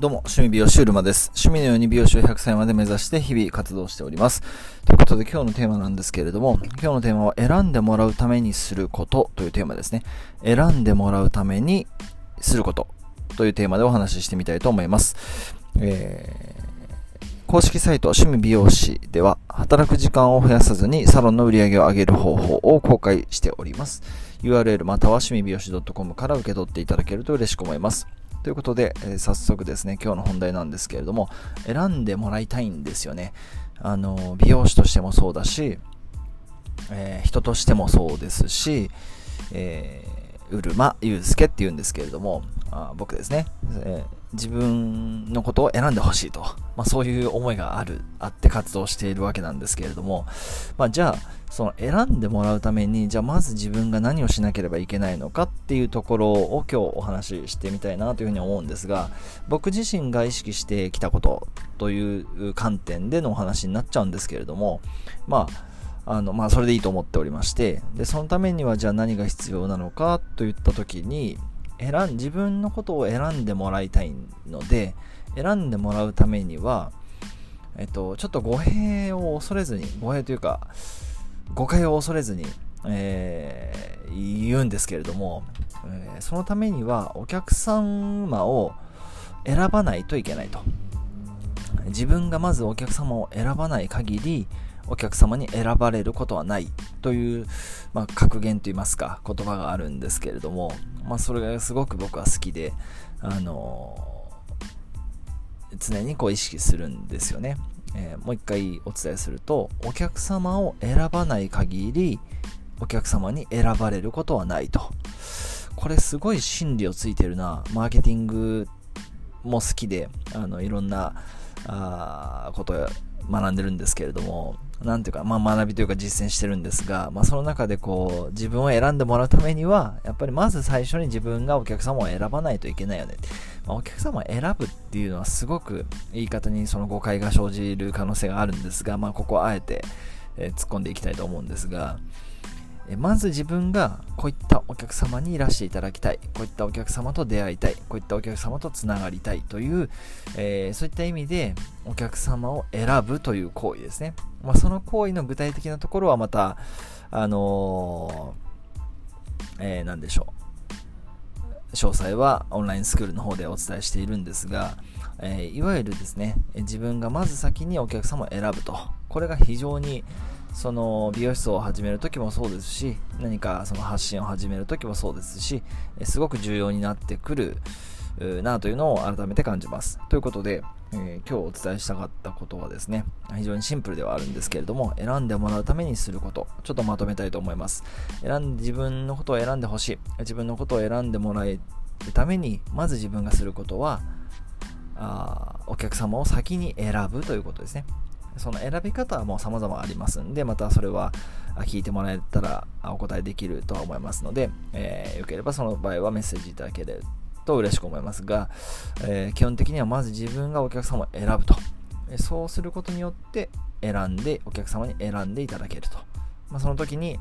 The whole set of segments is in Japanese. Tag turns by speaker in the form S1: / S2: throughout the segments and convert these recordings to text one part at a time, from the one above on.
S1: どうも、趣味美容師うるまです。趣味のように美容師を100歳まで目指して日々活動しております。ということで今日のテーマなんですけれども、今日のテーマは選んでもらうためにすることというテーマですね。選んでもらうためにすることというテーマでお話ししてみたいと思います。えー、公式サイト趣味美容師では働く時間を増やさずにサロンの売り上げを上げる方法を公開しております。URL または趣味美容師 .com から受け取っていただけると嬉しく思います。ということで、えー、早速ですね、今日の本題なんですけれども、選んでもらいたいんですよね。あの、美容師としてもそうだし、えー、人としてもそうですし、えー、うるまゆうすけって言うんですけれども、あ僕ですね、えー、自分のことを選んでほしいと、まあ、そういう思いがある、あって活動しているわけなんですけれども、まあ、じゃあ、その選んでもらうために、じゃあまず自分が何をしなければいけないのかっていうところを今日お話ししてみたいなというふうに思うんですが、僕自身が意識してきたことという観点でのお話になっちゃうんですけれども、まあ、あの、まあ、それでいいと思っておりまして、で、そのためにはじゃあ何が必要なのかといった時に、選ん自分のことを選んでもらいたいので選んでもらうためには、えっと、ちょっと語弊を恐れずに語弊というか誤解を恐れずに、えー、言うんですけれども、えー、そのためにはお客様を選ばないといけないと。自分がまずお客様を選ばない限りお客様に選ばれることはないという、まあ、格言といいますか言葉があるんですけれども、まあ、それがすごく僕は好きで、あの、常にこう意識するんですよね、えー、もう一回お伝えするとお客様を選ばない限りお客様に選ばれることはないと。これすごい心理をついてるな。マーケティングも好きであのいろんなあこと学んでるんですけれどもなんていうか、まあ学びというか実践してるんですが、まあその中でこう、自分を選んでもらうためには、やっぱりまず最初に自分がお客様を選ばないといけないよね。まあ、お客様を選ぶっていうのはすごく言い方にその誤解が生じる可能性があるんですが、まあここはあえて、えー、突っ込んでいきたいと思うんですが、まず自分がこういったお客様にいらしていただきたい、こういったお客様と出会いたい、こういったお客様とつながりたいという、えー、そういった意味でお客様を選ぶという行為ですね。まあ、その行為の具体的なところはまた、あのー、えー、何でしょう。詳細はオンラインスクールの方でお伝えしているんですが、え、いわゆるですね、自分がまず先にお客様を選ぶと。これが非常にその美容室を始める時もそうですし何かその発信を始める時もそうですしすごく重要になってくるなというのを改めて感じます。ということで、えー、今日お伝えしたかったことはですね、非常にシンプルではあるんですけれども、選んでもらうためにすること、ちょっとまとめたいと思います。選ん自分のことを選んでほしい。自分のことを選んでもらえるために、まず自分がすることは、あお客様を先に選ぶということですね。その選び方はもう様々ありますんで、またそれは聞いてもらえたらお答えできるとは思いますので、えー、よければその場合はメッセージいただけると嬉しく思いますが、えー、基本的にはまず自分がお客様を選ぶと。そうすることによって選んで、お客様に選んでいただけると。まあ、その時に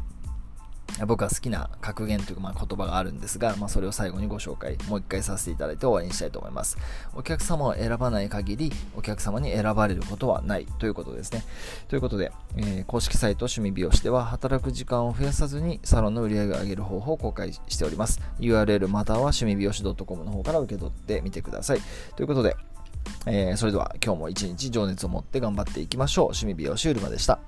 S1: 僕が好きな格言というかまあ言葉があるんですが、まあ、それを最後にご紹介、もう一回させていただいて終わりにしたいと思います。お客様を選ばない限り、お客様に選ばれることはないということですね。ということで、えー、公式サイト趣味美容師では、働く時間を増やさずにサロンの売り上げを上げる方法を公開しております。URL または趣味美容師 .com の方から受け取ってみてください。ということで、えー、それでは今日も一日情熱を持って頑張っていきましょう。趣味美容師うるまでした。